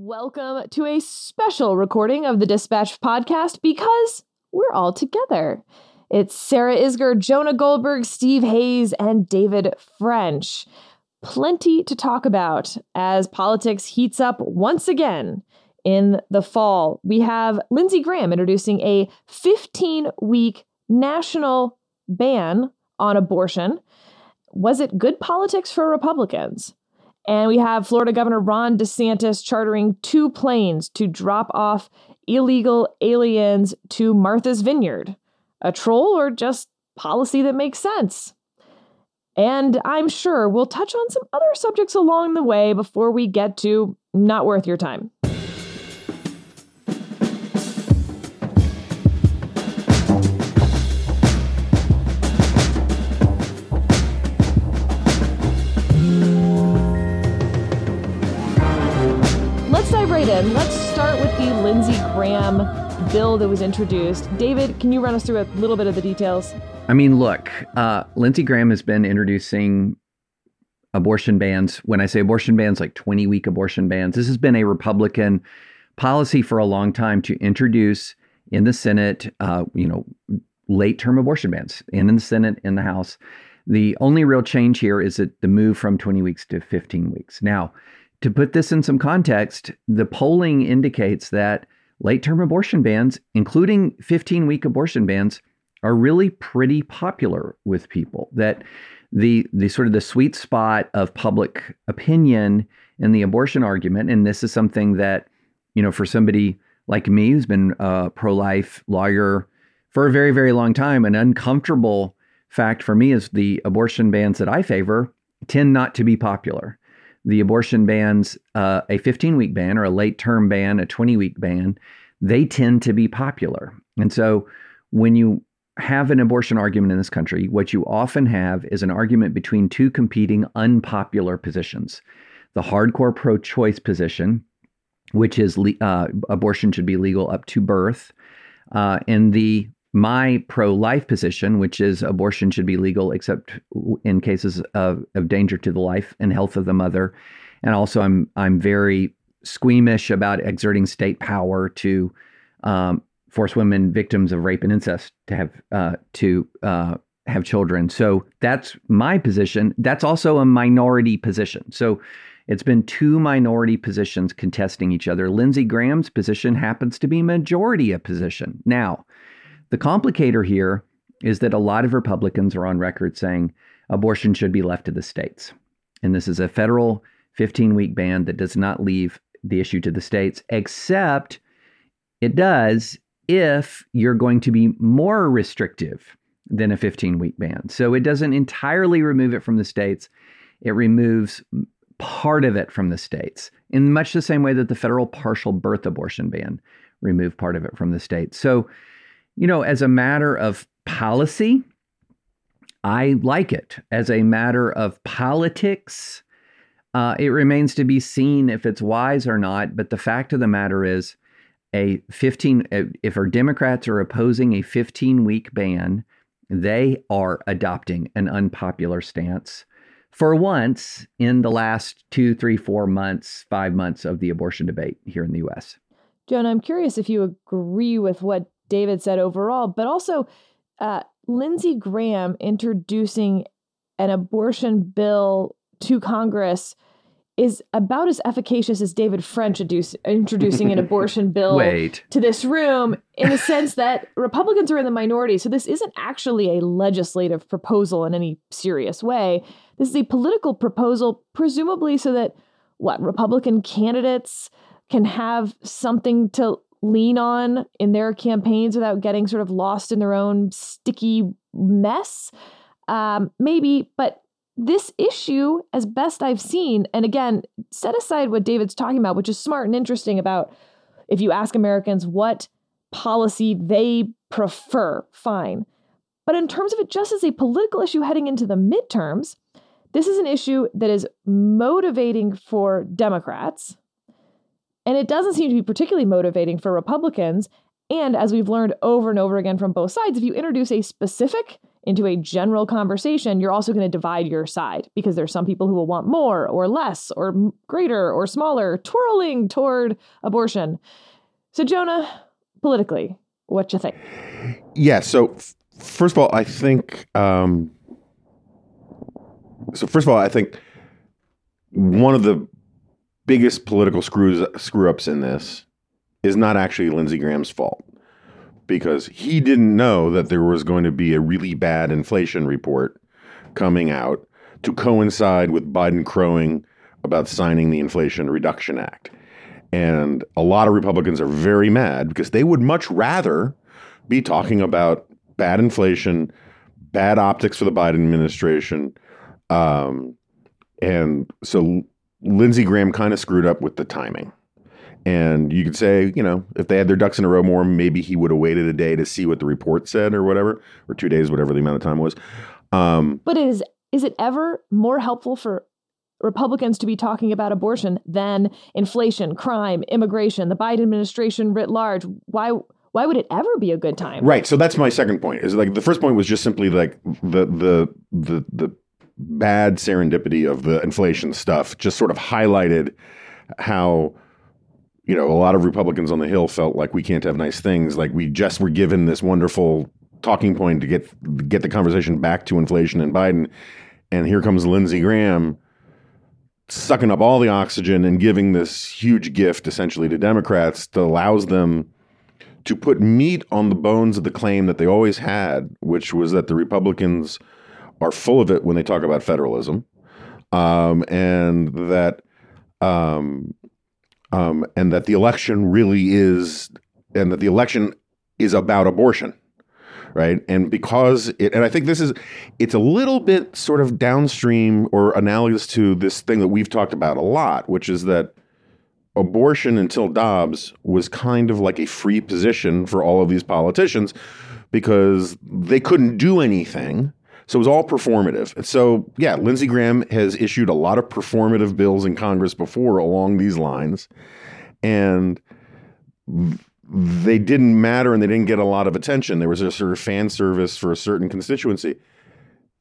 Welcome to a special recording of the Dispatch podcast because we're all together. It's Sarah Isgur, Jonah Goldberg, Steve Hayes, and David French. Plenty to talk about as politics heats up once again in the fall. We have Lindsey Graham introducing a 15 week national ban on abortion. Was it good politics for Republicans? And we have Florida Governor Ron DeSantis chartering two planes to drop off illegal aliens to Martha's Vineyard. A troll or just policy that makes sense? And I'm sure we'll touch on some other subjects along the way before we get to not worth your time. In. Let's start with the Lindsey Graham bill that was introduced. David, can you run us through a little bit of the details? I mean, look, uh, Lindsey Graham has been introducing abortion bans. When I say abortion bans, like 20 week abortion bans, this has been a Republican policy for a long time to introduce in the Senate, uh, you know, late term abortion bans in the Senate, in the House. The only real change here is that the move from 20 weeks to 15 weeks. Now, to put this in some context, the polling indicates that late term abortion bans, including 15 week abortion bans, are really pretty popular with people. That the the sort of the sweet spot of public opinion in the abortion argument, and this is something that you know for somebody like me who's been a pro life lawyer for a very very long time, an uncomfortable fact for me is the abortion bans that I favor tend not to be popular the abortion bans, uh, a 15 week ban or a late term ban, a 20 week ban, they tend to be popular. And so when you have an abortion argument in this country, what you often have is an argument between two competing unpopular positions the hardcore pro choice position, which is uh, abortion should be legal up to birth, uh, and the my pro life position, which is abortion should be legal except in cases of, of danger to the life and health of the mother. And also, I'm I'm very squeamish about exerting state power to um, force women victims of rape and incest to have uh, to uh, have children. So that's my position. That's also a minority position. So it's been two minority positions contesting each other. Lindsey Graham's position happens to be majority a position. Now, the complicator here is that a lot of Republicans are on record saying abortion should be left to the states. And this is a federal 15 week ban that does not leave the issue to the states, except it does if you're going to be more restrictive than a 15 week ban. So it doesn't entirely remove it from the states, it removes part of it from the states in much the same way that the federal partial birth abortion ban removed part of it from the states. So you know, as a matter of policy, I like it. As a matter of politics, uh, it remains to be seen if it's wise or not. But the fact of the matter is, a 15, if our Democrats are opposing a 15 week ban, they are adopting an unpopular stance for once in the last two, three, four months, five months of the abortion debate here in the US. Joan, I'm curious if you agree with what David said overall, but also uh, Lindsey Graham introducing an abortion bill to Congress is about as efficacious as David French introducing an abortion bill Wait. to this room in the sense that Republicans are in the minority. So this isn't actually a legislative proposal in any serious way. This is a political proposal, presumably so that what Republican candidates can have something to lean on in their campaigns without getting sort of lost in their own sticky mess. Um, maybe, but this issue, as best I've seen, and again, set aside what David's talking about, which is smart and interesting about if you ask Americans what policy they prefer, fine. But in terms of it just as a political issue heading into the midterms, this is an issue that is motivating for Democrats and it doesn't seem to be particularly motivating for Republicans. And as we've learned over and over again from both sides, if you introduce a specific into a general conversation, you're also going to divide your side because there's some people who will want more or less or greater or smaller, twirling toward abortion. So, Jonah, politically, what you think? Yeah. So, f- first of all, I think. Um, so, first of all, I think one of the biggest political screws screw ups in this is not actually Lindsey Graham's fault because he didn't know that there was going to be a really bad inflation report coming out to coincide with Biden crowing about signing the Inflation Reduction Act. And a lot of Republicans are very mad because they would much rather be talking about bad inflation, bad optics for the Biden administration. Um, and so Lindsey Graham kind of screwed up with the timing. And you could say, you know, if they had their ducks in a row more, maybe he would have waited a day to see what the report said or whatever, or two days, whatever the amount of time was. Um, but is is it ever more helpful for Republicans to be talking about abortion than inflation, crime, immigration, the Biden administration writ large? Why why would it ever be a good time? Right. So that's my second point. Is like the first point was just simply like the the the the bad serendipity of the inflation stuff just sort of highlighted how you know a lot of Republicans on the Hill felt like we can't have nice things. Like we just were given this wonderful talking point to get get the conversation back to inflation and Biden, and here comes Lindsey Graham sucking up all the oxygen and giving this huge gift essentially to Democrats that allows them to put meat on the bones of the claim that they always had, which was that the Republicans are full of it when they talk about federalism, um, and that um, um, and that the election really is, and that the election is about abortion, right? And because it, and I think this is, it's a little bit sort of downstream or analogous to this thing that we've talked about a lot, which is that abortion until Dobbs was kind of like a free position for all of these politicians because they couldn't do anything so it was all performative. And so, yeah, Lindsey Graham has issued a lot of performative bills in Congress before along these lines. And they didn't matter and they didn't get a lot of attention. There was a sort of fan service for a certain constituency.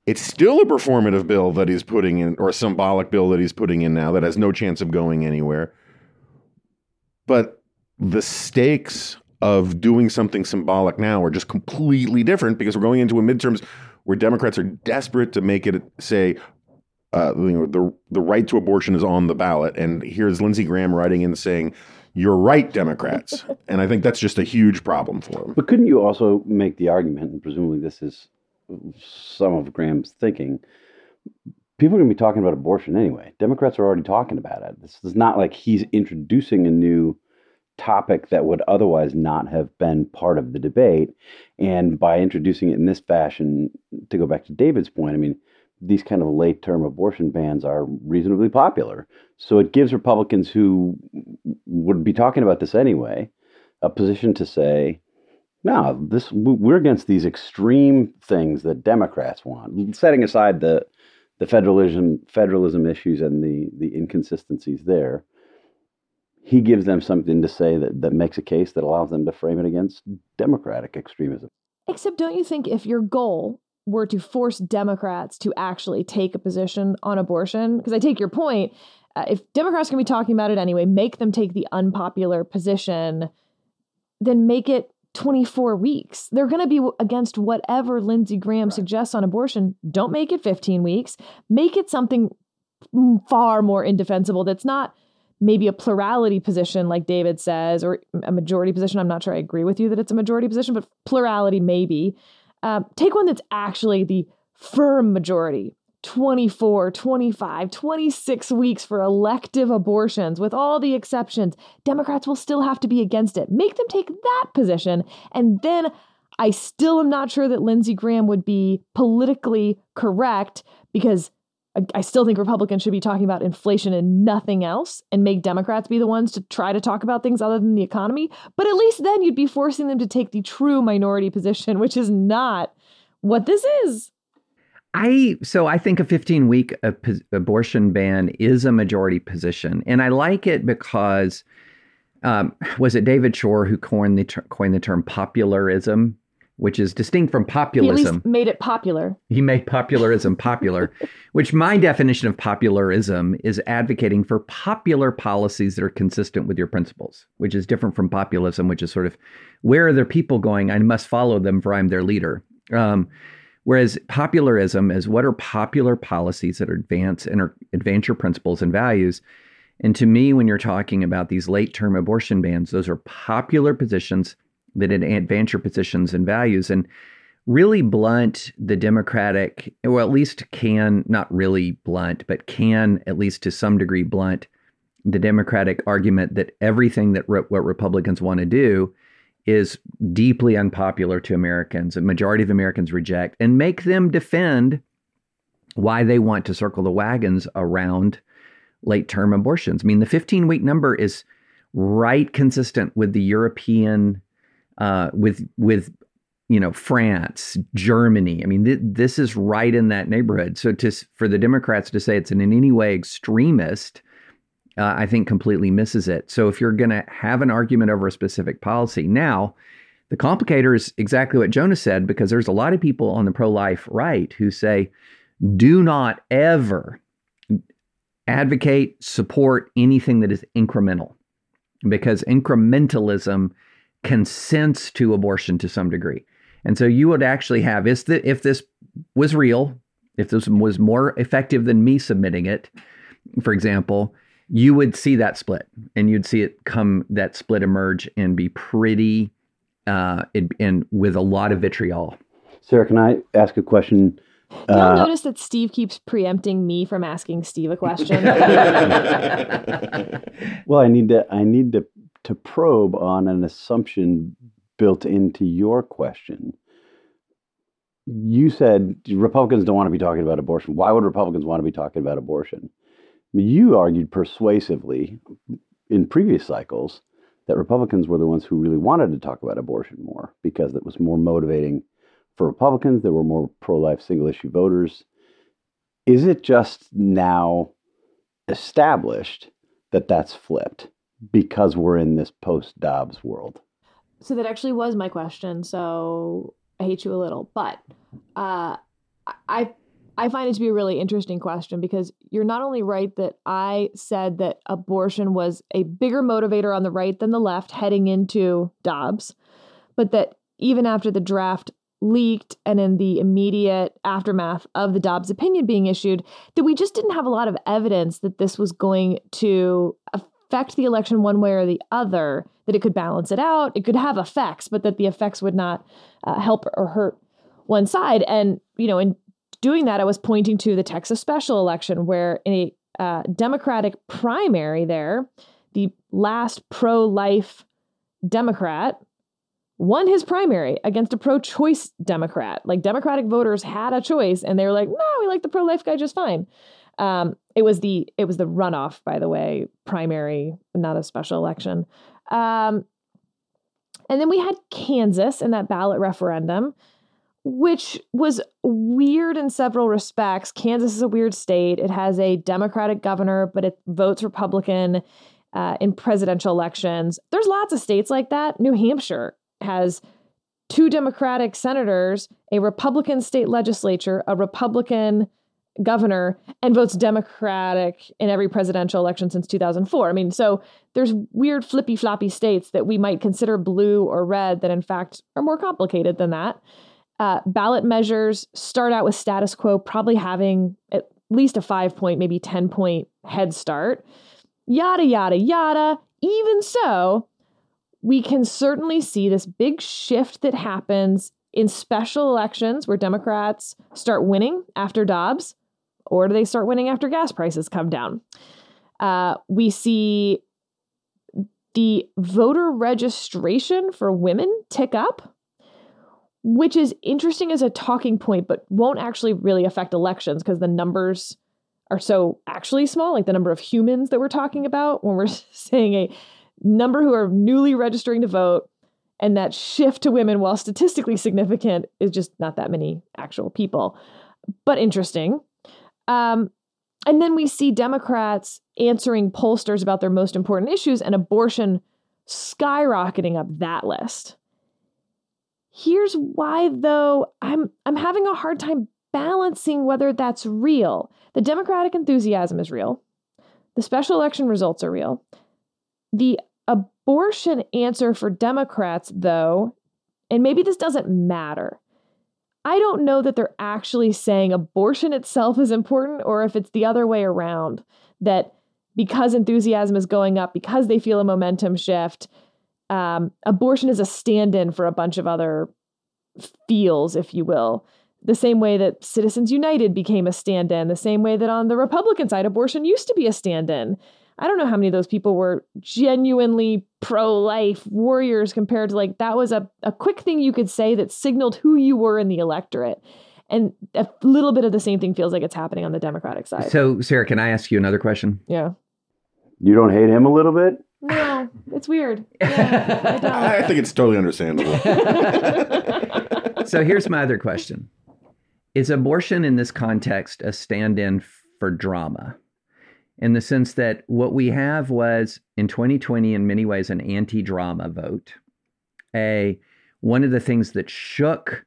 It's still a performative bill that he's putting in, or a symbolic bill that he's putting in now that has no chance of going anywhere. But the stakes of doing something symbolic now are just completely different because we're going into a midterms where Democrats are desperate to make it say uh, you know, the the right to abortion is on the ballot, and here's Lindsey Graham writing in saying, "You're right, Democrats," and I think that's just a huge problem for them. But couldn't you also make the argument, and presumably this is some of Graham's thinking? People are going to be talking about abortion anyway. Democrats are already talking about it. This is not like he's introducing a new topic that would otherwise not have been part of the debate. And by introducing it in this fashion, to go back to David's point, I mean, these kind of late term abortion bans are reasonably popular. So it gives Republicans who would be talking about this anyway a position to say, no, this we're against these extreme things that Democrats want. Setting aside the the federalism federalism issues and the the inconsistencies there, he gives them something to say that, that makes a case that allows them to frame it against democratic extremism. Except, don't you think if your goal were to force Democrats to actually take a position on abortion, because I take your point, uh, if Democrats can be talking about it anyway, make them take the unpopular position, then make it 24 weeks. They're going to be against whatever Lindsey Graham right. suggests on abortion. Don't make it 15 weeks. Make it something far more indefensible that's not maybe a plurality position, like David says, or a majority position. I'm not sure I agree with you that it's a majority position, but plurality maybe. Uh, take one that's actually the firm majority 24, 25, 26 weeks for elective abortions with all the exceptions. Democrats will still have to be against it. Make them take that position. And then I still am not sure that Lindsey Graham would be politically correct because I still think Republicans should be talking about inflation and nothing else and make Democrats be the ones to try to talk about things other than the economy. But at least then you'd be forcing them to take the true minority position, which is not what this is. I so I think a 15 week abortion ban is a majority position, and I like it because um, was it David Shor who coined the ter- coined the term popularism? Which is distinct from He at populism. least made it popular. He made popularism popular, which my definition of popularism is advocating for popular policies that are consistent with your principles, which is different from populism, which is sort of where are their people going? I must follow them for I'm their leader. Um, whereas popularism is what are popular policies that advance and are, advance your principles and values. And to me, when you're talking about these late term abortion bans, those are popular positions that advance your positions and values and really blunt the Democratic, or at least can, not really blunt, but can at least to some degree blunt the Democratic argument that everything that re- what Republicans want to do is deeply unpopular to Americans. A majority of Americans reject and make them defend why they want to circle the wagons around late term abortions. I mean, the 15 week number is right consistent with the European uh, with with you know France, Germany. I mean, th- this is right in that neighborhood. So to for the Democrats to say it's in any way extremist, uh, I think completely misses it. So if you're going to have an argument over a specific policy, now the complicator is exactly what Jonah said because there's a lot of people on the pro-life right who say, do not ever advocate, support anything that is incremental because incrementalism consents to abortion to some degree. And so you would actually have is that if this was real, if this was more effective than me submitting it, for example, you would see that split and you'd see it come that split emerge and be pretty uh it, and with a lot of vitriol. Sarah, can I ask a question? You'll Uh, notice that Steve keeps preempting me from asking Steve a question. well, I need to I need to to probe on an assumption built into your question. You said Republicans don't want to be talking about abortion. Why would Republicans want to be talking about abortion? You argued persuasively in previous cycles that Republicans were the ones who really wanted to talk about abortion more because it was more motivating for Republicans. There were more pro life single issue voters. Is it just now established that that's flipped because we're in this post Dobbs world? so that actually was my question. So I hate you a little, but uh, I I find it to be a really interesting question because you're not only right that I said that abortion was a bigger motivator on the right than the left heading into Dobbs, but that even after the draft leaked and in the immediate aftermath of the Dobbs opinion being issued, that we just didn't have a lot of evidence that this was going to affect the election one way or the other, that it could balance it out, it could have effects, but that the effects would not uh, help or hurt one side. And, you know, in doing that, I was pointing to the Texas special election where in a uh, Democratic primary there, the last pro life Democrat won his primary against a pro choice Democrat. Like Democratic voters had a choice and they were like, no, we like the pro life guy just fine. Um, it was the it was the runoff, by the way, primary, not a special election. Um, and then we had Kansas in that ballot referendum, which was weird in several respects. Kansas is a weird state. It has a Democratic governor, but it votes Republican uh, in presidential elections. There's lots of states like that. New Hampshire has two Democratic senators, a Republican state legislature, a Republican governor, and votes Democratic in every presidential election since 2004. I mean, so there's weird flippy floppy states that we might consider blue or red that in fact are more complicated than that. Uh, ballot measures start out with status quo, probably having at least a five point, maybe 10 point head start. Yada, yada, yada. Even so, we can certainly see this big shift that happens in special elections where Democrats start winning after Dobbs, or do they start winning after gas prices come down? Uh, we see the voter registration for women tick up, which is interesting as a talking point, but won't actually really affect elections because the numbers are so actually small, like the number of humans that we're talking about when we're saying a number who are newly registering to vote. And that shift to women, while statistically significant, is just not that many actual people, but interesting. Um, and then we see Democrats answering pollsters about their most important issues and abortion skyrocketing up that list. Here's why though I'm I'm having a hard time balancing whether that's real. The democratic enthusiasm is real. The special election results are real. The abortion answer for Democrats though, and maybe this doesn't matter. I don't know that they're actually saying abortion itself is important or if it's the other way around that because enthusiasm is going up, because they feel a momentum shift, um, abortion is a stand in for a bunch of other feels, if you will. The same way that Citizens United became a stand in, the same way that on the Republican side, abortion used to be a stand in. I don't know how many of those people were genuinely pro life warriors compared to like that was a, a quick thing you could say that signaled who you were in the electorate. And a little bit of the same thing feels like it's happening on the Democratic side. So, Sarah, can I ask you another question? Yeah. You don't hate him a little bit? No, it's weird. Yeah, I. I think it's totally understandable. so here's my other question Is abortion in this context a stand in for drama? In the sense that what we have was in 2020, in many ways, an anti drama vote. A one of the things that shook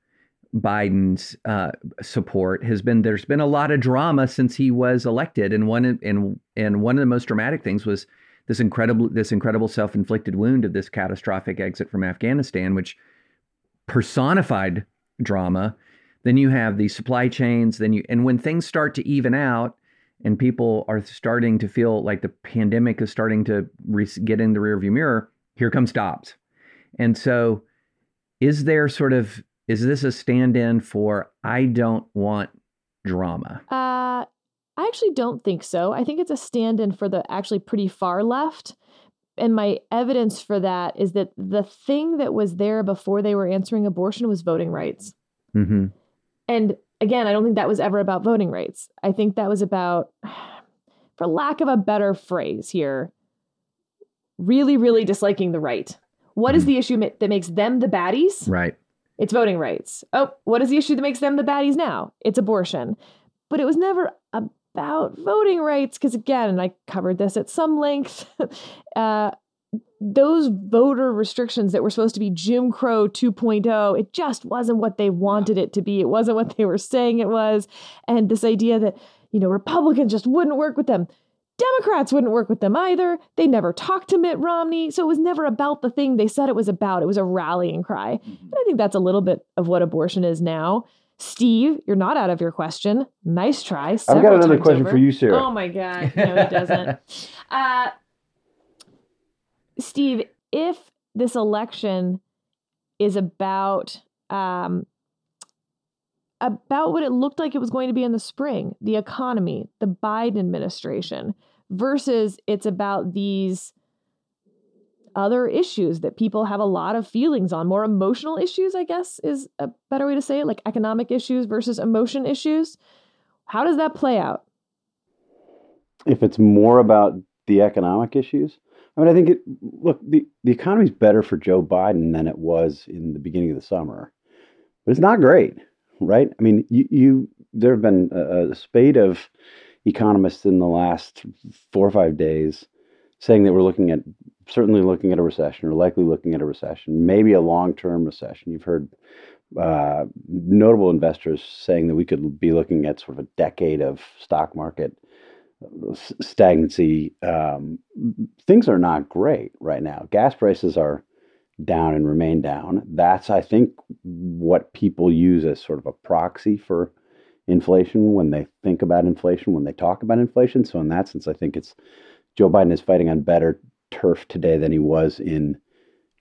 Biden's uh, support has been there's been a lot of drama since he was elected, and one and and one of the most dramatic things was this incredible this incredible self-inflicted wound of this catastrophic exit from Afghanistan, which personified drama. Then you have the supply chains. Then you and when things start to even out, and people are starting to feel like the pandemic is starting to re- get in the rearview mirror, here comes Dobbs. And so, is there sort of is this a stand-in for I don't want drama? Uh, I actually don't think so. I think it's a stand-in for the actually pretty far left. And my evidence for that is that the thing that was there before they were answering abortion was voting rights. Mm-hmm. And again, I don't think that was ever about voting rights. I think that was about, for lack of a better phrase here, really, really disliking the right. What is Mhm. the issue ma- that makes them the baddies? Right. It's voting rights. Oh, what is the issue that makes them the baddies now? It's abortion. But it was never about voting rights because, again, and I covered this at some length, uh, those voter restrictions that were supposed to be Jim Crow 2.0, it just wasn't what they wanted it to be. It wasn't what they were saying it was. And this idea that, you know, Republicans just wouldn't work with them. Democrats wouldn't work with them either. They never talked to Mitt Romney. So it was never about the thing they said it was about. It was a rallying cry. And I think that's a little bit of what abortion is now. Steve, you're not out of your question. Nice try. I've got another question over. for you, Sarah. Oh my God. No, he doesn't. uh, Steve, if this election is about um, about what it looked like it was going to be in the spring, the economy, the Biden administration, versus it's about these other issues that people have a lot of feelings on, more emotional issues, I guess is a better way to say it, like economic issues versus emotion issues. How does that play out? if it's more about the economic issues, I mean, I think it. Look, the the economy's better for Joe Biden than it was in the beginning of the summer, but it's not great, right? I mean, you, you there have been a, a spate of economists in the last four or five days saying that we're looking at certainly looking at a recession or likely looking at a recession, maybe a long term recession. You've heard uh, notable investors saying that we could be looking at sort of a decade of stock market stagnancy. Um, things are not great right now. Gas prices are down and remain down. That's, I think, what people use as sort of a proxy for inflation when they think about inflation, when they talk about inflation. So, in that sense, I think it's Joe Biden is fighting on better turf today than he was in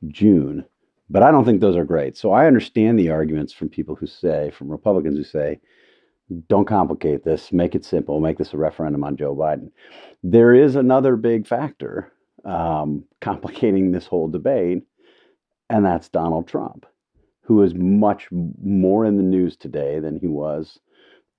June. But I don't think those are great. So I understand the arguments from people who say, from Republicans who say, don't complicate this, make it simple, make this a referendum on Joe Biden. There is another big factor um, complicating this whole debate, and that's Donald Trump, who is much more in the news today than he was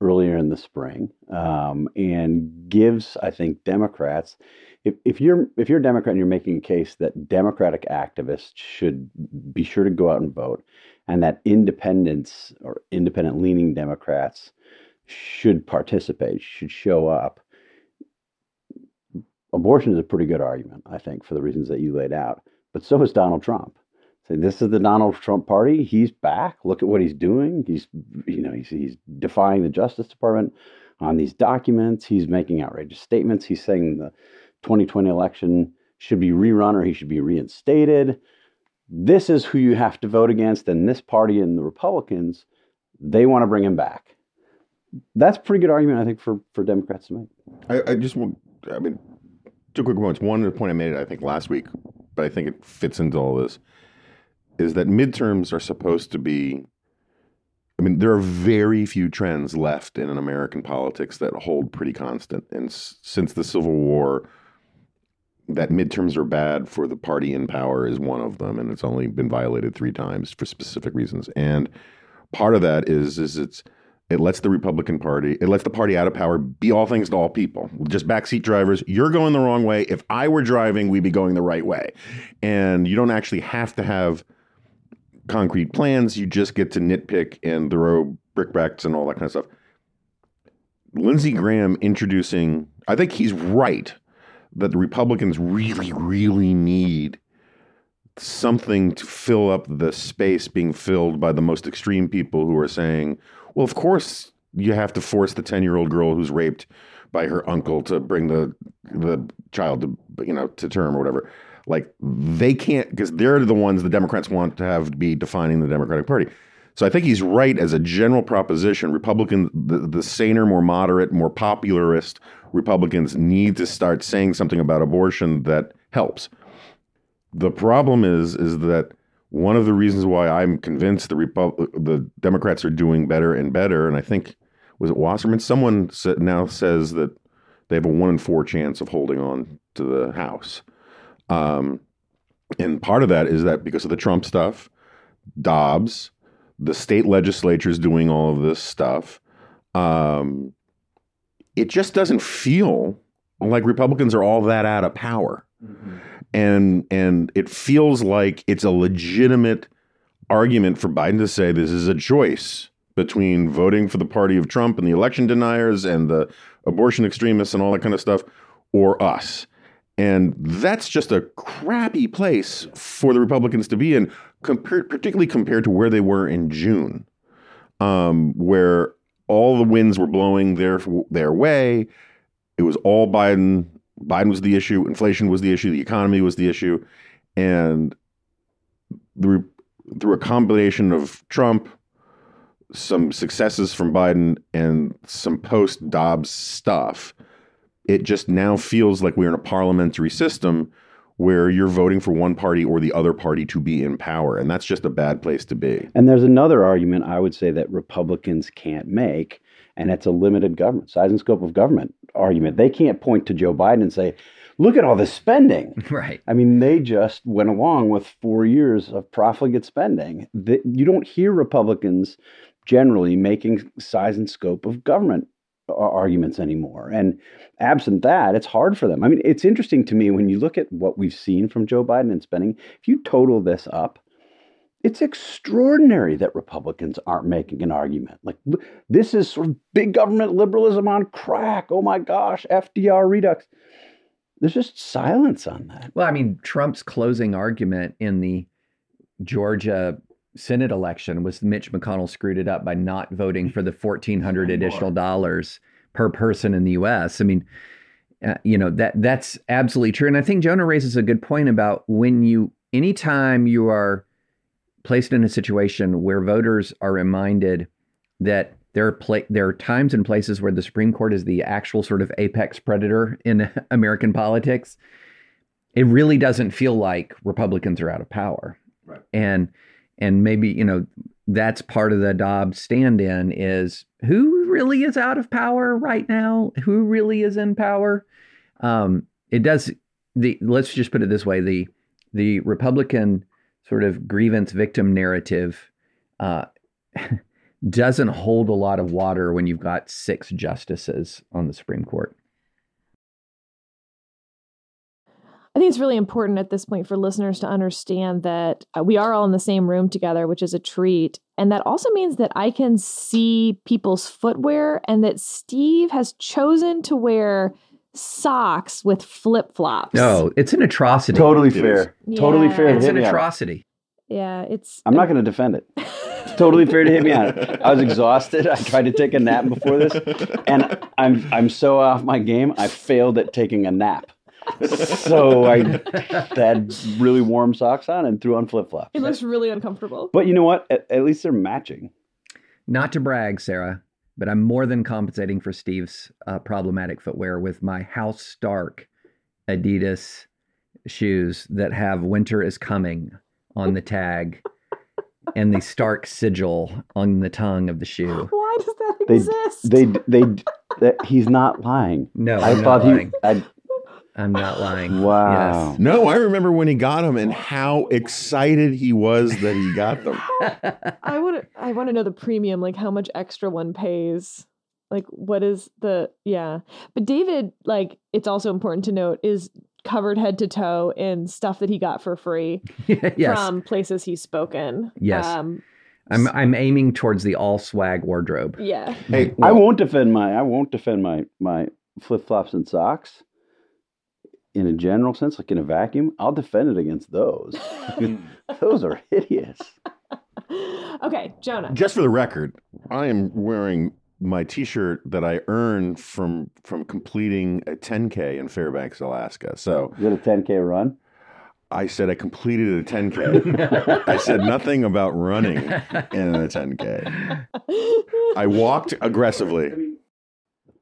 earlier in the spring, um, and gives, I think, Democrats. If, if you're if you're a Democrat and you're making a case that Democratic activists should be sure to go out and vote, and that independents or independent leaning Democrats should participate, should show up. Abortion is a pretty good argument, I think, for the reasons that you laid out. But so is Donald Trump, Say this is the Donald Trump party. He's back. Look at what he's doing. He's you know he's he's defying the Justice Department on these documents. He's making outrageous statements. He's saying the 2020 election should be rerun or he should be reinstated. This is who you have to vote against, and this party and the Republicans, they want to bring him back. That's a pretty good argument, I think, for for Democrats to make. I, I just want, I mean, two quick points. One, the point I made, I think, last week, but I think it fits into all this, is that midterms are supposed to be. I mean, there are very few trends left in American politics that hold pretty constant. And s- since the Civil War, that midterms are bad for the party in power is one of them, and it's only been violated three times for specific reasons. And part of that is is it's it lets the Republican Party, it lets the party out of power be all things to all people. Just backseat drivers. You're going the wrong way. If I were driving, we'd be going the right way. And you don't actually have to have concrete plans. You just get to nitpick and throw brickbats and all that kind of stuff. Lindsey Graham introducing, I think he's right that the Republicans really, really need something to fill up the space being filled by the most extreme people who are saying, well, of course you have to force the 10 year old girl who's raped by her uncle to bring the the child to you know to term or whatever. Like they can't because they're the ones the Democrats want to have be defining the Democratic Party. So I think he's right as a general proposition. Republican, the, the saner, more moderate, more popularist Republicans need to start saying something about abortion that helps. The problem is is that one of the reasons why I'm convinced the Repu- the Democrats are doing better and better, and I think was it Wasserman? Someone now says that they have a one in four chance of holding on to the House, um, and part of that is that because of the Trump stuff, Dobbs, the state legislatures doing all of this stuff, um, it just doesn't feel like Republicans are all that out of power and and it feels like it's a legitimate argument for Biden to say this is a choice between voting for the party of Trump and the election deniers and the abortion extremists and all that kind of stuff or us. And that's just a crappy place for the Republicans to be in, compared, particularly compared to where they were in June, um, where all the winds were blowing their their way. It was all Biden. Biden was the issue. Inflation was the issue. The economy was the issue, and through through a combination of Trump, some successes from Biden, and some post Dobbs stuff, it just now feels like we're in a parliamentary system where you're voting for one party or the other party to be in power, and that's just a bad place to be. And there's another argument I would say that Republicans can't make, and it's a limited government, size and scope of government argument. They can't point to Joe Biden and say, look at all this spending. Right. I mean, they just went along with four years of profligate spending. The, you don't hear Republicans generally making size and scope of government arguments anymore. And absent that, it's hard for them. I mean, it's interesting to me when you look at what we've seen from Joe Biden and spending, if you total this up, it's extraordinary that Republicans aren't making an argument. Like, this is sort of big government liberalism on crack. Oh my gosh, FDR redux. There's just silence on that. Well, I mean, Trump's closing argument in the Georgia Senate election was Mitch McConnell screwed it up by not voting for the fourteen hundred additional dollars per person in the U.S. I mean, uh, you know that that's absolutely true, and I think Jonah raises a good point about when you, anytime you are placed in a situation where voters are reminded that there are pla- there are times and places where the Supreme Court is the actual sort of apex predator in American politics. It really doesn't feel like Republicans are out of power, Right. and and maybe you know that's part of the Dobbs stand-in is who really is out of power right now, who really is in power. Um, it does the let's just put it this way the the Republican sort of grievance victim narrative uh, doesn't hold a lot of water when you've got six justices on the Supreme Court. I think it's really important at this point for listeners to understand that uh, we are all in the same room together, which is a treat. And that also means that I can see people's footwear and that Steve has chosen to wear socks with flip flops. No, it's an atrocity. Totally It fair. Totally fair. it's an atrocity. Yeah, it's. I'm not going to defend it. It's totally fair to hit me on it. I was exhausted. I tried to take a nap before this, and I'm I'm so off my game. I failed at taking a nap. So I had really warm socks on and threw on flip flops. It looks really uncomfortable. But you know what? At, at least they're matching. Not to brag, Sarah, but I'm more than compensating for Steve's uh, problematic footwear with my House Stark Adidas shoes that have "Winter is coming" on the tag and the Stark sigil on the tongue of the shoe. Why does that They exist? they they. that he's not lying. No, I I'm thought not he. I, I'm not lying. wow. No, I remember when he got them and how excited he was that he got them. I want to. I want to know the premium, like how much extra one pays. Like what is the yeah? But David, like it's also important to note, is covered head to toe in stuff that he got for free yes. from places he's spoken. Yes. Um, I'm I'm aiming towards the all swag wardrobe. yeah. Hey, I won't defend my. I won't defend my my flip flops and socks. In a general sense, like in a vacuum, I'll defend it against those. those are hideous. okay, Jonah. just for the record, I am wearing my T-shirt that I earned from from completing a 10K in Fairbanks, Alaska. So You got a 10k run. I said I completed a 10K. I said nothing about running in a 10K. I walked aggressively.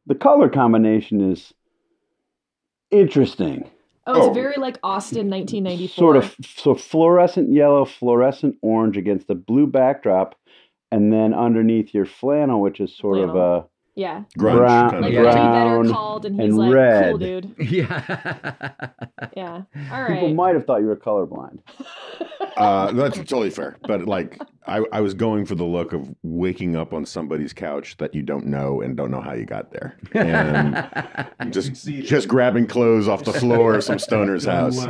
The color combination is interesting. Oh, it's Oh. very like Austin, 1994. Sort of so fluorescent yellow, fluorescent orange against a blue backdrop, and then underneath your flannel, which is sort of a Yeah. Grunge. Like Brown- kind of a Yeah. brown better called, and he's and like, red. cool, dude. Yeah. Yeah. All people might have thought you were colorblind. Uh, that's totally fair. But like, I, I was going for the look of waking up on somebody's couch that you don't know and don't know how you got there, and just just grabbing clothes off the floor of some stoner's house.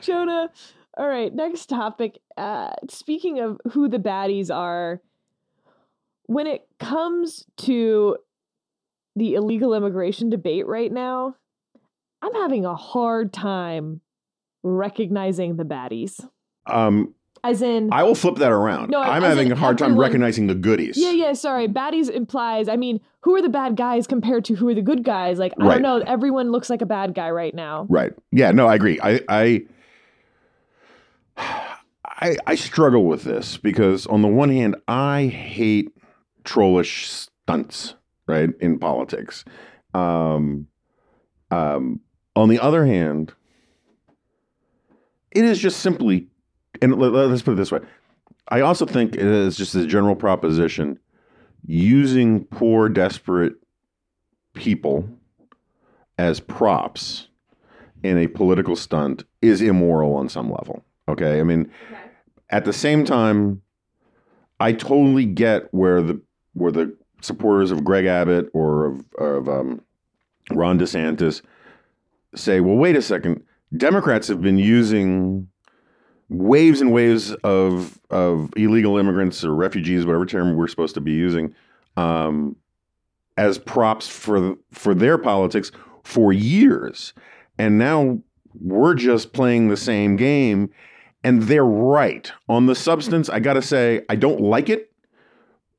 Jonah. All right, next topic. Uh, speaking of who the baddies are, when it comes to the illegal immigration debate right now, I'm having a hard time recognizing the baddies. Um, As in, I will flip that around. No, I'm having a hard time recognizing the goodies. yeah, yeah, sorry. Baddies implies, I mean, who are the bad guys compared to who are the good guys? Like, I Right. don't know. Everyone looks like a bad guy right now. Right. Yeah. No, I agree. I, I, I, I struggle with this because on the one hand, I hate trollish stunts, right, in politics. Um, um, on the other hand, it is just simply, and let, us put it this way. I also think it is just a general proposition using poor, desperate people as props in a political stunt is immoral on some level. Okay. I mean, at the same time, I totally get where the where the supporters of Greg Abbott or of, of um, Ron DeSantis say, well, wait a second. Democrats have been using waves and waves of of illegal immigrants or refugees, whatever term we're supposed to be using, um, as props for for their politics for years, and now we're just playing the same game. And they're right on the substance. I got to say, I don't like it,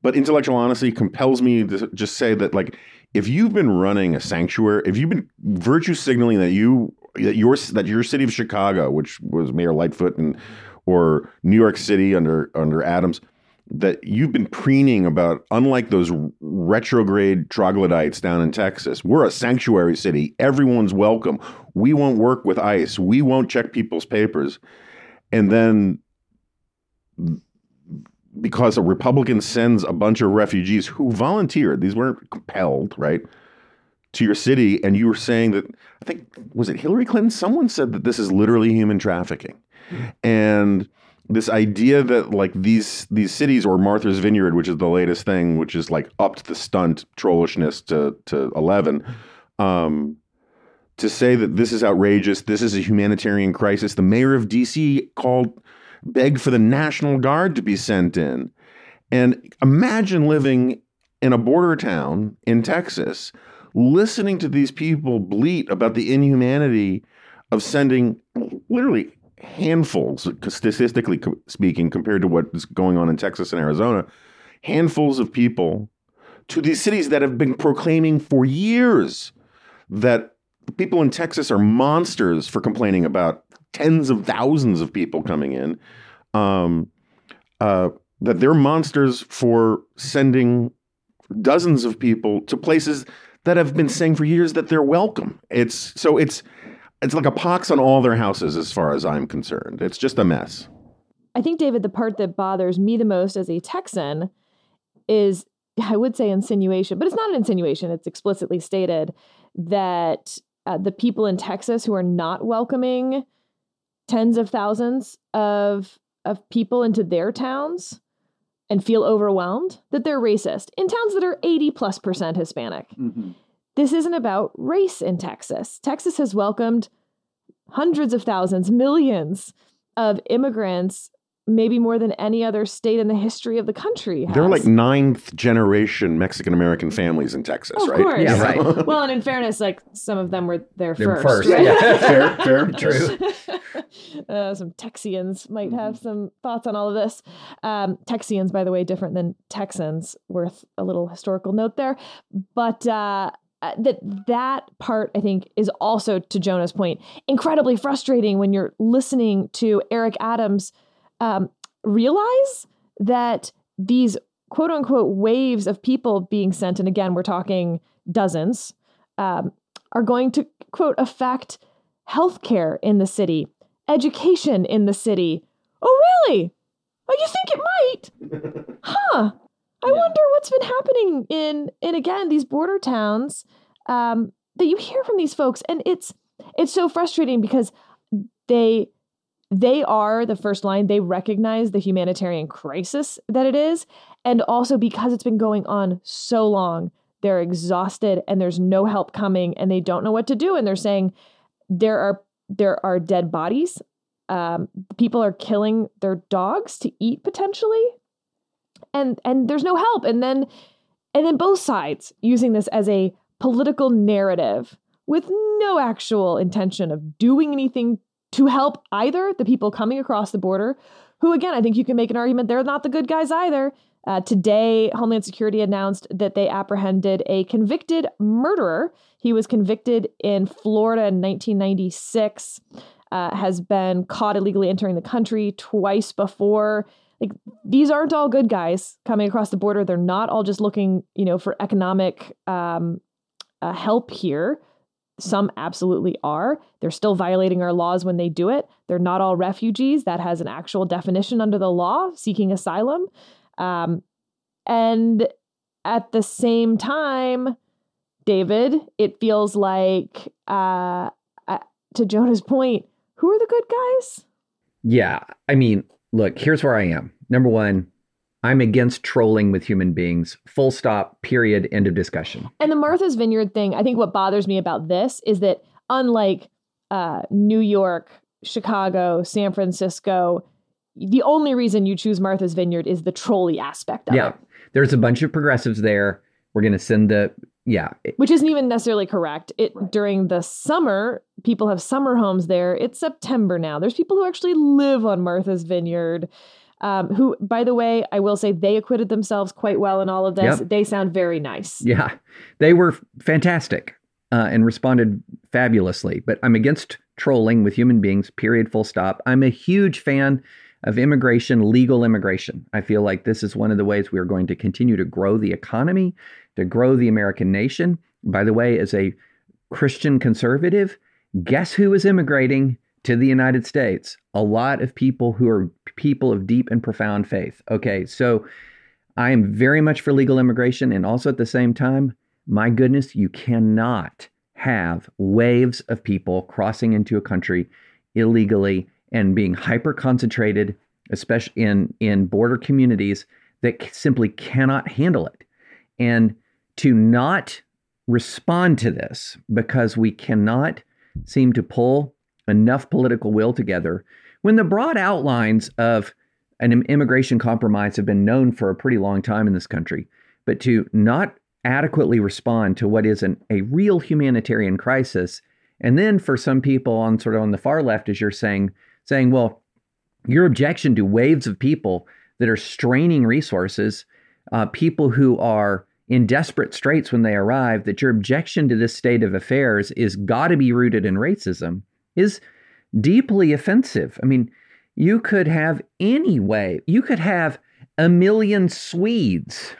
but intellectual honesty compels me to just say that, like, if you've been running a sanctuary, if you've been virtue signaling that you that your that your city of Chicago, which was Mayor Lightfoot and or New York City under under Adams, that you've been preening about, unlike those retrograde troglodytes down in Texas, we're a sanctuary city. Everyone's welcome. We won't work with ICE. We won't check people's papers. And then because a Republican sends a bunch of refugees who volunteered, these weren't compelled, right, to your city, and you were saying that I think was it Hillary Clinton? Someone said that this is literally human trafficking, and this idea that like these these cities or Martha's Vineyard, which is the latest thing, which is like upped the stunt trollishness to to eleven. Um, to say that this is outrageous, this is a humanitarian crisis. The mayor of DC called, begged for the National Guard to be sent in. And imagine living in a border town in Texas, listening to these people bleat about the inhumanity of sending literally handfuls, statistically speaking, compared to what is going on in Texas and Arizona, handfuls of people to these cities that have been proclaiming for years that people in Texas are monsters for complaining about tens of thousands of people coming in. Um, uh, that they're monsters for sending dozens of people to places that have been saying for years that they're welcome. It's so it's it's like a pox on all their houses as far as I'm concerned. It's just a mess. I think David the part that bothers me the most as a Texan is I would say insinuation, but it's not an insinuation. It's explicitly stated that uh, the people in Texas who are not welcoming tens of thousands of of people into their towns and feel overwhelmed that they're racist in towns that are 80 plus percent Hispanic. Mm-hmm. This isn't about race in Texas. Texas has welcomed hundreds of thousands, millions of immigrants maybe more than any other state in the history of the country. Has. There are like ninth generation Mexican American families in Texas, of right? Course. Yeah, right. well, and in fairness, like some of them were there They're first. first. right? Yeah, fair, fair, true. uh, some Texians might Mm-hmm. have some thoughts on all of this. Um, Texians, by the way, different than Texans. Worth a little historical note there, but. Uh, uh, that that part I think is also to Jonah's point incredibly frustrating when you're listening to Eric Adams um, realize that these quote unquote waves of people being sent, and again, we're talking dozens, um, are going to quote affect healthcare in the city, education in the city. Oh, really? Oh, you think it might? Huh. I wonder what's been happening in in again these border towns um, that you hear from these folks, and it's it's so frustrating because they they are the first line. They recognize the humanitarian crisis that it is. And also because it's been going on so long, they're exhausted and there's no help coming and they don't know what to do. And they're saying there are there are dead bodies. Um, people are killing their dogs to eat potentially. And and there's no help. And then and then both sides using this as a political narrative with no actual intention of doing anything to help either the people coming across the border, who, again, I think you can make an argument they're not the good guys either. Uh, today, Homeland Security announced that they apprehended a convicted murderer. He was convicted in Florida in 1996, uh, has been caught illegally entering the country twice before. Like these aren't all good guys coming across the border. They're not all just looking, you know, for economic um, uh, help here. Some absolutely are. They're still violating our laws when they do it. They're not all refugees. That has an actual definition under the law, seeking asylum. Um, and at the same time, David, it feels like, uh, uh, to Jonah's point, who are the good guys? Yeah. I mean, look, here's where I am. Number one, I'm against trolling with human beings. Full stop, period, end of discussion. And the Martha's Vineyard thing, I think what bothers me about this is that unlike uh, New York, Chicago, San Francisco, the only reason you choose Martha's Vineyard is the trolley aspect of yeah. it. There's a bunch of progressives there. We're going to send the, yeah. Which isn't even necessarily correct. It during the summer, people have summer homes there. It's September now. There's people who actually live on Martha's Vineyard. Um, who, by the way, I will say they acquitted themselves quite well in all of this. Yep. They sound very nice. Yeah. They were fantastic uh, and responded fabulously. But I'm against trolling with human beings, period, full stop. I'm a huge fan of immigration, legal immigration. I feel like this is one of the ways we are going to continue to grow the economy, to grow the American nation. By the way, as a Christian conservative, guess who is immigrating to the United States? A lot of people who are people of deep and profound faith. Okay, so I am very much for legal immigration. And also at the same time, my goodness, you cannot have waves of people crossing into a country illegally and being hyper concentrated, especially in, in border communities that simply cannot handle it. And to not respond to this because we cannot seem to pull enough political will together when the broad outlines of an immigration compromise have been known for a pretty long time in this country, but to not adequately respond to what is an, a real humanitarian crisis, and then for some people on sort of on the far left, as you're saying, saying, well, your objection to waves of people that are straining resources, uh, people who are in desperate straits when they arrive, that your objection to this state of affairs is got to be rooted in racism is deeply offensive. I mean, you could have any way, you could have a million Swedes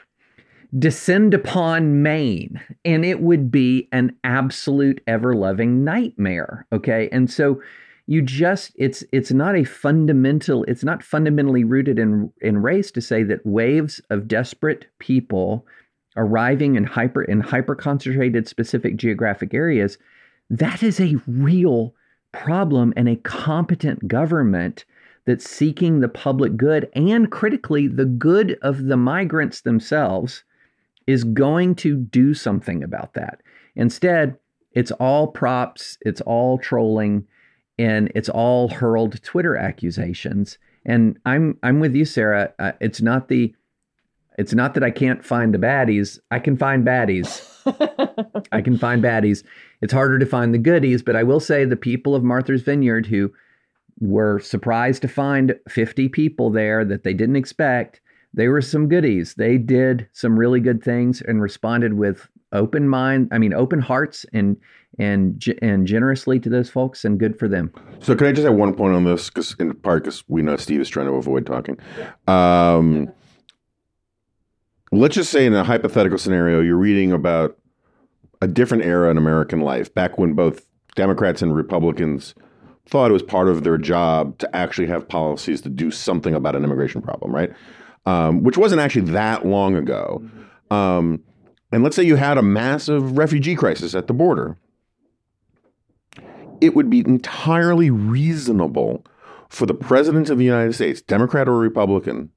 descend upon Maine, and it would be an absolute ever loving nightmare. Okay. And so you just it's it's not a fundamental it's not fundamentally rooted in in race to say that waves of desperate people arriving in hyper in hyper concentrated specific geographic areas that is a real problem and a competent government that's seeking the public good and critically the good of the migrants themselves is going to do something about that. Instead, it's all props, it's all trolling, and it's all hurled Twitter accusations. And I'm I'm with you, Sarah. Uh, it's not the it's not that I can't find the baddies. I can find baddies. I can find baddies. It's harder to find the goodies, but I will say the people of Martha's Vineyard who were surprised to find 50 people there that they didn't expect they were some goodies. They did some really good things and responded with open mind. I mean, open hearts and and and generously to those folks, and good for them. So, can I just have one point on this? Because in part, because we know Steve is trying to avoid talking. Um, let's just say, in a hypothetical scenario, you're reading about a different era in American life, back when both Democrats and Republicans thought it was part of their job to actually have policies to do something about an immigration problem, right? um, which wasn't actually that long ago. Mm-hmm. Um, and let's say you had a massive refugee crisis at the border, it would be entirely reasonable for the president of the United States, Democrat or Republican,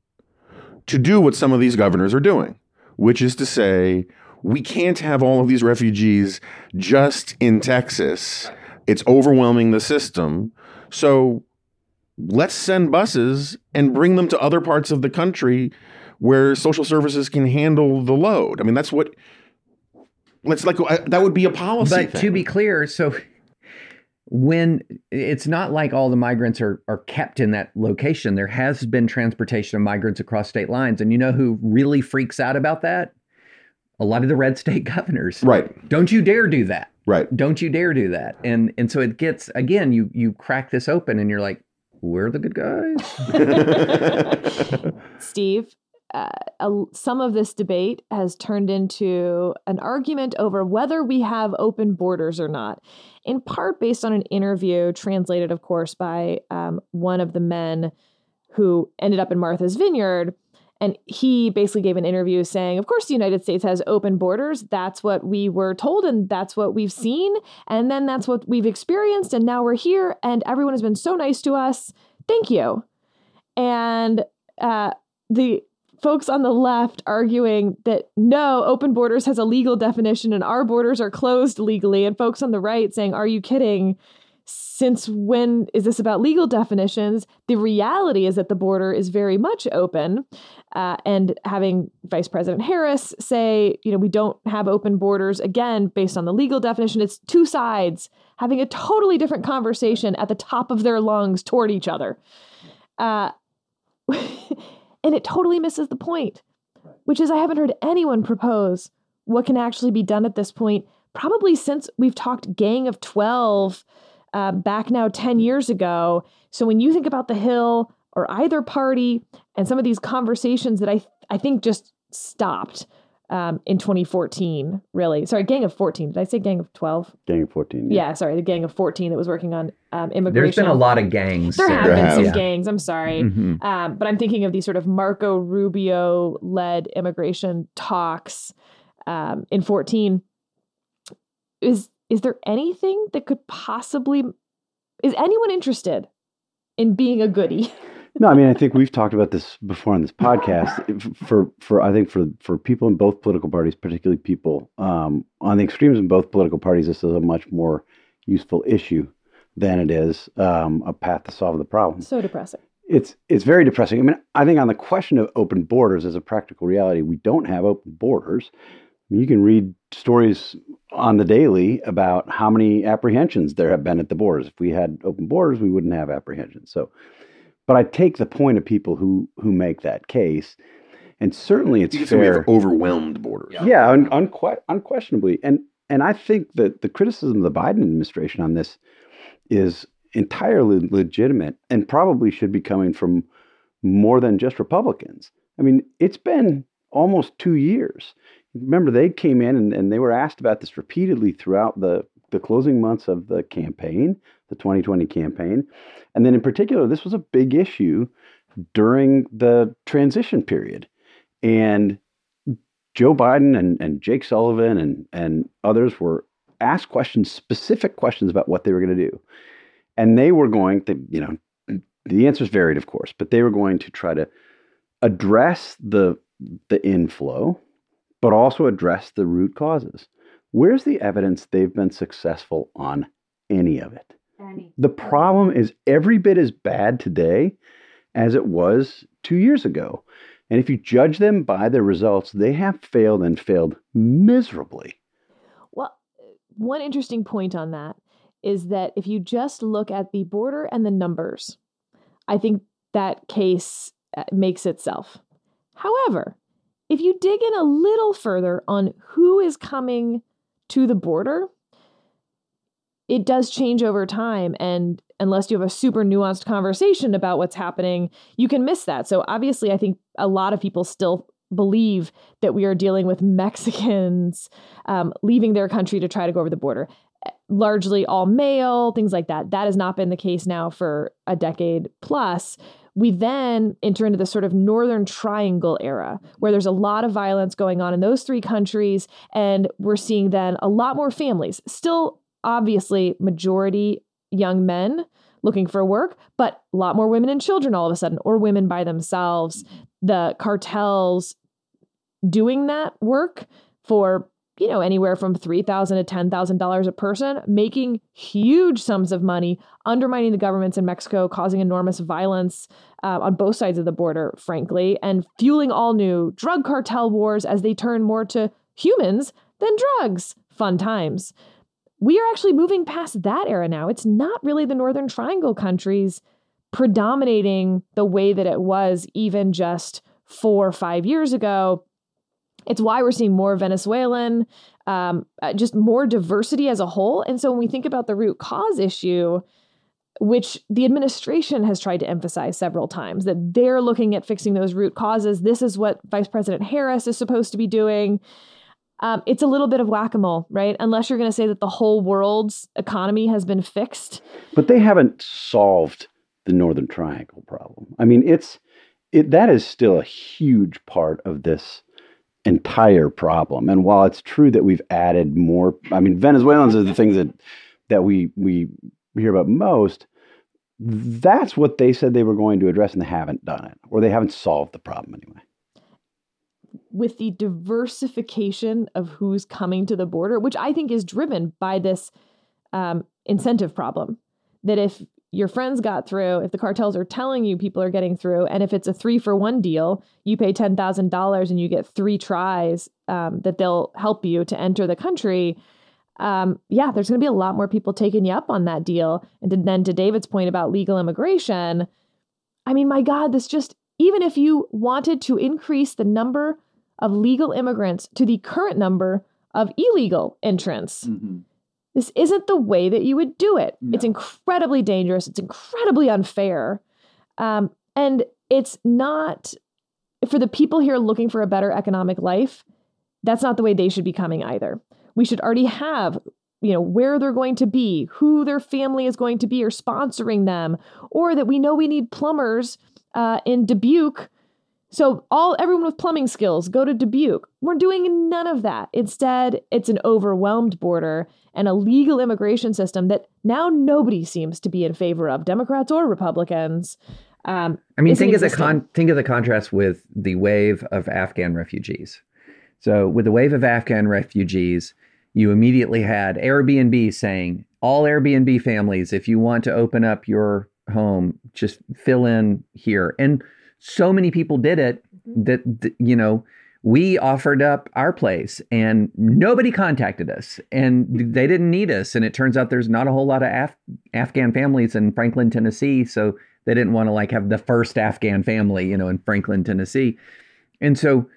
to do what some of these governors are doing, which is to say, we can't have all of these refugees just in Texas. It's overwhelming the system. So let's send buses and bring them to other parts of the country where social services can handle the load. I mean, that's what. Let's like uh, that would be a policy. But thing. to be clear, so when it's not like all the migrants are are kept in that location, there has been transportation of migrants across state lines, and you know who really freaks out about that? A lot of the red state governors. Right. Don't you dare do that. Right. Don't you dare do that. And and so it gets again, you you crack this open and you're like, we're the good guys. Steve, uh, a, some of this debate has turned into an argument over whether we have open borders or not, in part based on an interview translated, of course, by um, one of the men who ended up in Martha's Vineyard. And he basically gave an interview saying, Of course, the United States has open borders. That's what we were told, and that's what we've seen. And then that's what we've experienced. And now we're here, and everyone has been so nice to us. Thank you. And uh, the folks on the left arguing that no, open borders has a legal definition and our borders are closed legally. And folks on the right saying, Are you kidding? since when is this about legal definitions? The reality is that the border is very much open. Uh, and having Vice President Harris say, you know, we don't have open borders, again, based on the legal definition, it's two sides having a totally different conversation at the top of their lungs toward each other. Uh, and it totally misses the point, which is I haven't heard anyone propose what can actually be done at this point, probably since we've talked Gang of 12 uh, back now 10 years ago. So when you think about the Hill or either party and some of these conversations that I, I think just stopped um, in 2014, really. Sorry, Gang of 14. Did I say Gang of 12? Gang of 14. Yeah, yeah sorry, the Gang of 14 that was working on um, immigration. There's been a lot of gangs. There have there been have. some Yeah. gangs. I'm sorry. Mhm. Um, but I'm thinking of these sort of Marco Rubio led immigration talks um, in 14. Is is there anything that could possibly is anyone interested in being a goody? No, I mean I think we've talked about this before on this podcast. For for I think for for people in both political parties, particularly people um, on the extremes in both political parties, this is a much more useful issue than it is um, a path to solve the problem. So depressing. It's it's very depressing. I mean, I think on the question of open borders as a practical reality, we don't have open borders. You can read stories on the daily about how many apprehensions there have been at the borders. If we had open borders, we wouldn't have apprehensions. So, but I take the point of people who who make that case, and certainly it's You can say we fair. have overwhelmed borders. Yeah, un- unque- unquestionably, and and I think that the criticism of the Biden administration on this is entirely legitimate and probably should be coming from more than just Republicans. I mean, it's been almost two years. Remember, they came in and, and they were asked about this repeatedly throughout the the closing months of the campaign, the 2020 campaign, and then in particular, this was a big issue during the transition period, and Joe Biden and, and Jake Sullivan and, and others were asked questions, specific questions about what they were going to do. And they were going to, you know, the answers varied, of course, but they were going to try to address the the inflow, but also address the root causes. Where's the evidence they've been successful on any of it? The problem is every bit as bad today as it was two years ago. And if you judge them by their results, they have failed and failed miserably. Well, one interesting point on that is that if you just look at the border and the numbers, I think that case uh, makes itself. However, if you dig in a little further on who is coming to the border, it does change over time. And unless you have a super nuanced conversation about what's happening, you can miss that. So, obviously, I think a lot of people still believe that we are dealing with Mexicans um, leaving their country to try to go over the border. Largely all male, things like that. That has not been the case now for a decade plus. We then enter into the sort of Northern Triangle era where there's a lot of violence going on in those three countries. And we're seeing then a lot more families, still obviously majority young men looking for work, but a lot more women and children all of a sudden, or women by themselves. The cartels doing that work for you know anywhere from $3,000 to ten thousand dollars a person, making huge sums of money, undermining the governments in Mexico, causing enormous violence uh, on both sides of the border, frankly, and fueling all new drug cartel wars as they turn more to humans than drugs. Fun times. We are actually moving past that era now. It's not really the Northern Triangle countries predominating the way that it was even just four or five years ago. It's why we're seeing more Venezuelan, um, uh, just more diversity as a whole. And so when we think about the root cause issue, which the administration has tried to emphasize several times, that they're looking at fixing those root causes. This is what Vice President Harris is supposed to be doing. Um, it's a little bit of whack a mole, right? Unless you're going to say that the whole world's economy has been fixed. But they haven't solved the Northern Triangle problem. I mean, it's it that is still a huge part of this entire problem. And while it's true that we've added more, I mean, Venezuelans are the things that that we we hear about most. That's what they said they were going to address, and they haven't done it, or they haven't solved the problem anyway. With the diversification of who's coming to the border, which I think is driven by this um, incentive problem, that if your friends got through, if the cartels are telling you people are getting through, and if it's a three for one deal, you pay ten thousand dollars and you get three tries um, that they'll help you to enter the country. Um, yeah, there's going to be a lot more people taking you up on that deal. And then to David's point about legal immigration, I mean, my God, this just even if you wanted to increase the number of legal immigrants to the current number of illegal entrants. Mm-hmm. This isn't the way that you would do it. No. It's incredibly dangerous. It's incredibly unfair. Um, and it's not for the people here looking for a better economic life. That's not the way they should be coming either. We should already have, you know, where they're going to be, who their family is going to be, or sponsoring them, or that we know we need plumbers uh, in Dubuque. So all everyone with plumbing skills go to Dubuque. We're doing none of that. Instead, it's an overwhelmed border and a legal immigration system that now nobody seems to be in favor of, Democrats or Republicans. Um, I mean, think of the con- think of the contrast with the wave of Afghan refugees. So, with the wave of Afghan refugees, you immediately had Airbnb saying, "All Airbnb families, if you want to open up your home, just fill in here." And so many people did it that th- you know we offered up our place and nobody contacted us and they didn't need us. And it turns out there's not a whole lot of Af- Afghan families in Franklin, Tennessee. So they didn't want to like have the first Afghan family, you know, in Franklin, Tennessee. And so,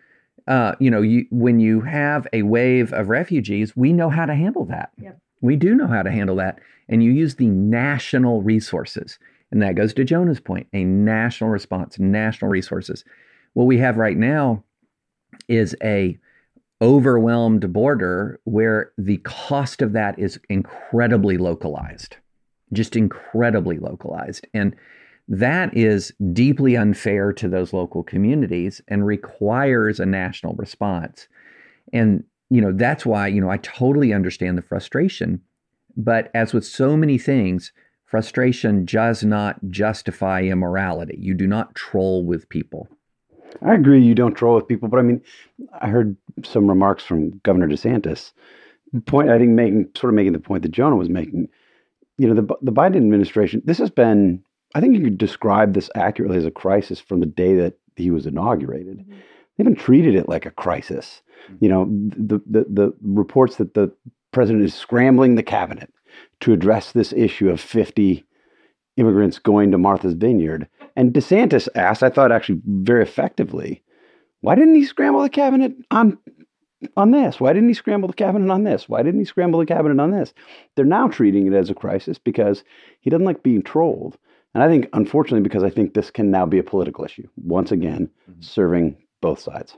uh, you know, you, when you have a wave of refugees, we know how to handle that. Yep. We do know how to handle that. And you use the national resources. And that goes to Jonah's point a national response, national resources. What we have right now is a overwhelmed border where the cost of that is incredibly localized just incredibly localized. And that is deeply unfair to those local communities and requires a national response. And you know that's why you know I totally understand the frustration. But as with so many things frustration does not justify immorality you do not troll with people I agree you don't troll with people, but I mean, I heard some remarks from Governor DeSantis. Point I think making sort of making the point that Jonah was making. You know, the the Biden administration. This has been. I think you could describe this accurately as a crisis from the day that he was inaugurated. Mm-hmm. They haven't treated it like a crisis. You know, the the the reports that the president is scrambling the cabinet to address this issue of fifty immigrants going to Martha's Vineyard. And DeSantis asked, I thought actually very effectively, why didn't he scramble the cabinet on on this? Why didn't he scramble the cabinet on this? Why didn't he scramble the cabinet on this? They're now treating it as a crisis because he doesn't like being trolled. And I think, unfortunately, because I think this can now be a political issue, once again, mm-hmm. serving both sides.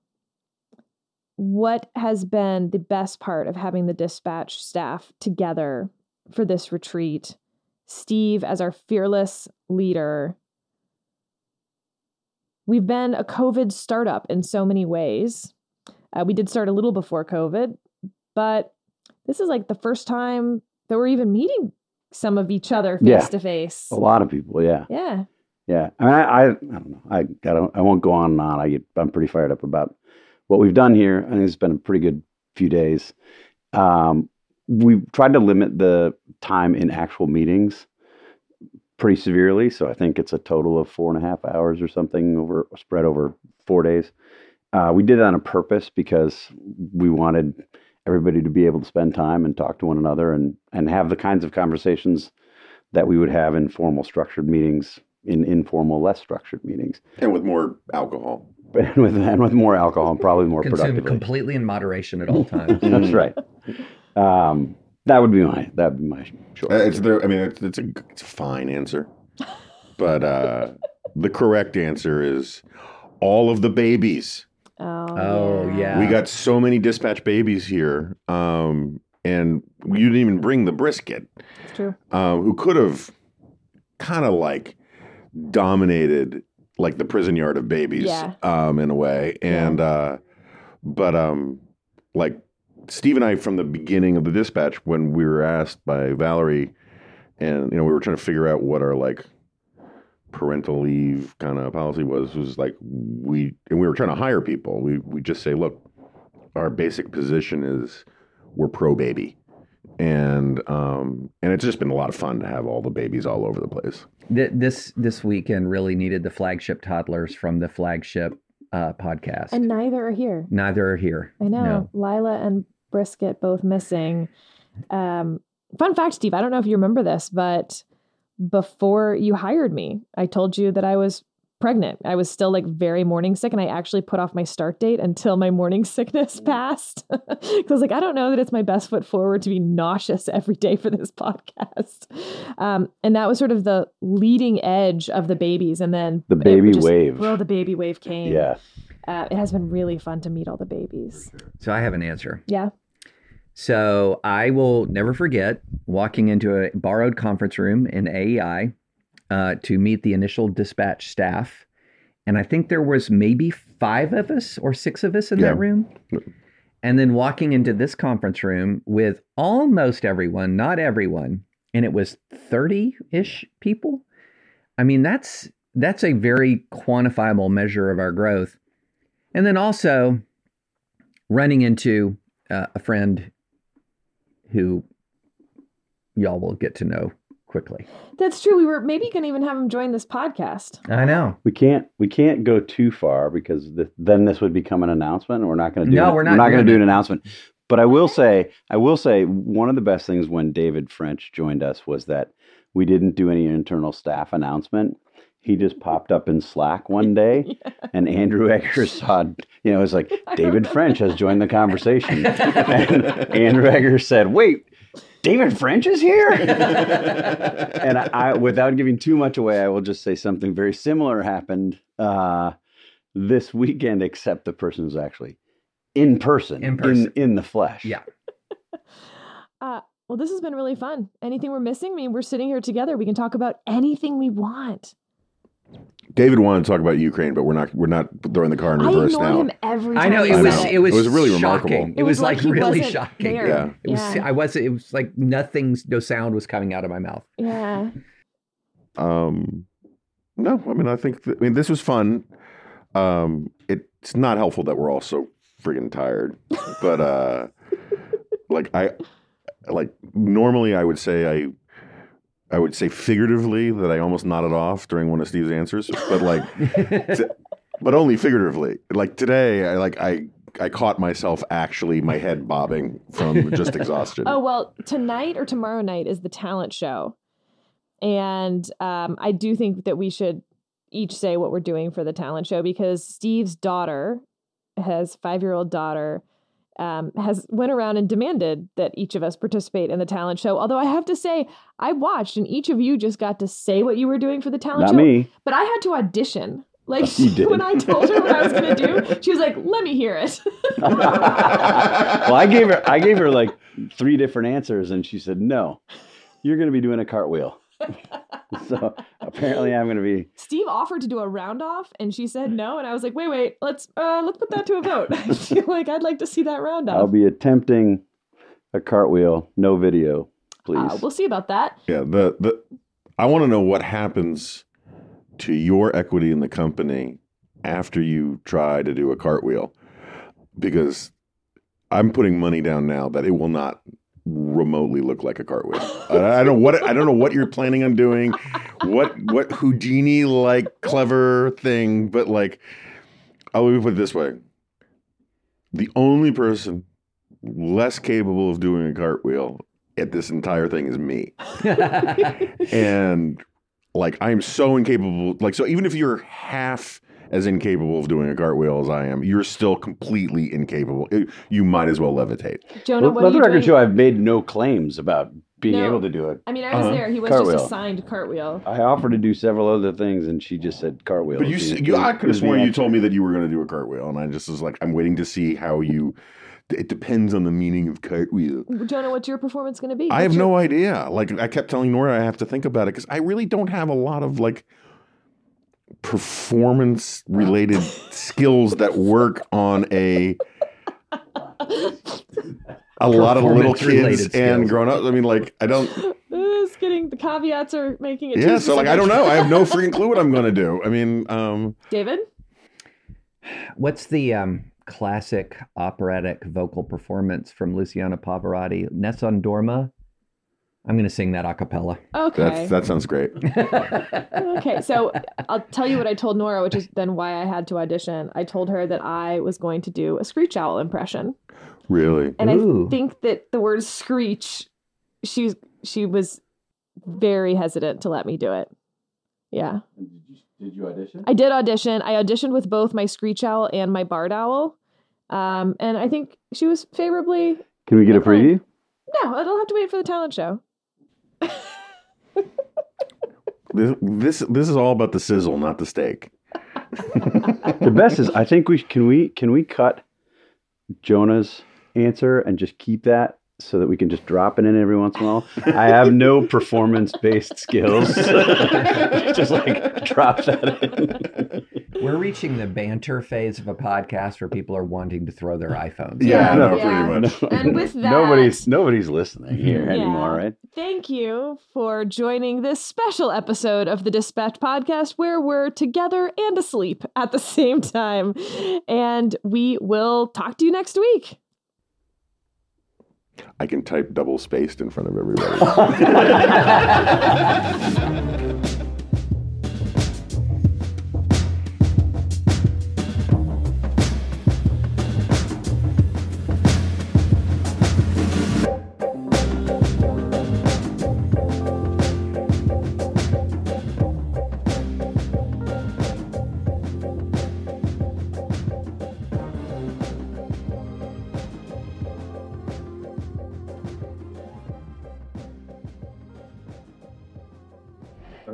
What has been the best part of having the dispatch staff together for this retreat? Steve, as our fearless leader, we've been a COVID startup in so many ways. Uh, we did start a little before COVID, but this is like the first time that we're even meeting some of each other Yeah. face to face. A lot of people, yeah. Yeah. Yeah, I mean, I, I, I don't know. I, I don't. I won't go on and on. I get. I'm pretty fired up about what we've done here. I think it's been a pretty good few days. Um, we've tried to limit the time in actual meetings pretty severely. So I think it's a total of four and a half hours or something over spread over four days. Uh, we did it on a purpose because we wanted everybody to be able to spend time and talk to one another and and have the kinds of conversations that we would have in formal structured meetings in informal, less structured meetings, and with more alcohol. And with and with more alcohol and probably more Consumed productively. completely in moderation at all times. That's right. Um, that would be my that would be my short. Uh, It's the. I mean, it's, it's a it's a fine answer, but uh, the correct answer is all of the babies. Oh, Oh, yeah. We got so many dispatch babies here, um, and you didn't even bring the brisket. It's true. um, who could have kind of like dominated like the prison yard of babies Yeah. um, in a way. And, uh, but um, like Steve and I, from the beginning of the dispatch, when we were asked by Valerie, and, you know, we were trying to figure out what our like parental leave kind of policy was, was like we, and we were trying to hire people. We, we just say, look, our basic position is we're pro baby and um, and it's just been a lot of fun to have all the babies all over the place. This this weekend really needed the flagship toddlers from the flagship uh, podcast. And neither are here. Neither are here. I know. No. Lila and Brisket both missing. Um, fun fact, Steve, I don't know if you remember this, but before you hired me, I told you that I was pregnant. I was still like very morning sick, and I actually put off my start date until my morning sickness passed. Because I was like, I don't know that it's my best foot forward to be nauseous every day for this podcast. Um, and that was sort of the leading edge of the babies. And then The baby just- wave. Well, the baby wave came. Yeah. Uh, it has been really fun to meet all the babies. So I have an answer. Yeah. So I will never forget walking into a borrowed conference room in AEI uh, to meet the initial dispatch staff. And I think there was maybe five of us or six of us in Yeah. that room. And then walking into this conference room with almost everyone, not everyone, and it was 30-ish people. I mean, that's that's a very quantifiable measure of our growth. And then also running into uh, a friend who y'all will get to know quickly. That's true. We were maybe going to even have him join this podcast. I know. We can't we can't go too far because th- then this would become an announcement. and We're not going to do No, an- we're not we're not going to do an announcement. But I will say I will say one of the best things when David French joined us was that we didn't do any internal staff announcement. He just popped up in Slack one day, and Andrew Egger saw, you know, it was like David French has joined the conversation, and Andrew Egger said, "Wait, David French is here." and I, I, without giving too much away, I will just say something very similar happened uh, this weekend, except the person was actually in person, In person. in, in the flesh. Yeah. Uh, well, this has been really fun. Anything we're missing? I mean, we're sitting here together. We can talk about anything we want. David wanted to talk about Ukraine, but we're not we're not throwing the car in I reverse ignore now. him every I time. know it I was know. it was It was really shocking. remarkable. It was like, he really wasn't shocking. there. Yeah. It was Yeah. I was it was like nothing no sound was coming out of my mouth. Yeah. Um, no, I mean I think that, I mean this was fun. Um, it's not helpful that we're all so freaking tired, but uh, like I like normally I would say I I would say figuratively that I almost nodded off during one of Steve's answers, but like but only figuratively. Like today, I like I I caught myself actually my head bobbing from just exhaustion. Oh well, tonight or tomorrow night is the talent show, and um, I do think that we should each say what we're doing for the talent show because Steve's daughter, his five-year-old daughter, um, has went around and demanded that each of us participate in the talent show. Although I have to say, I watched and each of you just got to say what you were doing for the talent Not show. me. But I had to audition. Like did. when I told her what I was going to do, she was like, "Let me hear it." well, I gave her I gave her like three different answers, and she said, "No, you're going to be doing a cartwheel." so apparently, I'm going to be. Steve offered to do a round off, and she said no. And I was like, "Wait, wait, let's uh, let's put that to a vote." I feel like I'd like to see that round I'll be attempting a cartwheel, no video, please. Uh, we'll see about that. Yeah, the the I want to know what happens to your equity in the company after you try to do a cartwheel, because I'm putting money down now that it will not remotely look like a cartwheel. I, I don't know what I don't know what you're planning on doing, what what Houdini like clever thing, but like I'll let me put it this way: the only person less capable of doing a cartwheel at this entire thing is me and like I'm so incapable. Like so, even if you're half as incapable of doing a cartwheel as I am, you're still completely incapable. You might as well levitate. Jonah, Let, what let the record doing? show I've made no claims about being No. able to do it. I mean, I was Uh-huh. there. He was just assigned cartwheel. I offered to do several other things, and she just said cartwheel. But you, is you I could have sworn you told me that you were going to do a cartwheel, and I just was like, I'm waiting to see how you. It depends on the meaning of cartwheel. Jonah, what's your performance going to be? I have your- no idea. Like I kept telling Nora, I have to think about it because I really don't have a lot of like performance related skills that work on a a lot of little kids and skills. grown up. I mean, like I don't. It's getting the caveats are making it. Yeah, so like I don't know. I have no freaking clue what I'm going to do. I mean, um, David, What's the um classic operatic vocal performance from Luciano Pavarotti, Nessun Dorma. I'm going to sing that a cappella. Okay. That's, that sounds great. okay, so I'll tell you what I told Nora, which is then why I had to audition. I told her that I was going to do a screech owl impression, Really? and Ooh. I think that the word screech, she she was very hesitant to let me do it. Yeah, Did you, did you audition? I did audition. I auditioned with both my screech owl and my barred owl, um, and I think she was favorably. Can we get a preview? No, I don't have to wait for the talent show. This, this this is all about the sizzle, not the steak. The best is I think we can we can we cut Jonah's answer and just keep that so that we can just drop it in every once in a while. I have no performance based skills. just like drop that in. We're reaching the banter phase of a podcast where people are wanting to throw their iPhones. Yeah, Yeah, no, yeah. pretty much. And with that- nobody's nobody's listening here Yeah. anymore, right? Thank you for joining this special episode of the Dispatch podcast where we're together and asleep at the same time. And we will talk to you next week. I can type double spaced in front of everybody.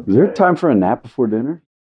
Is there time for a nap before dinner?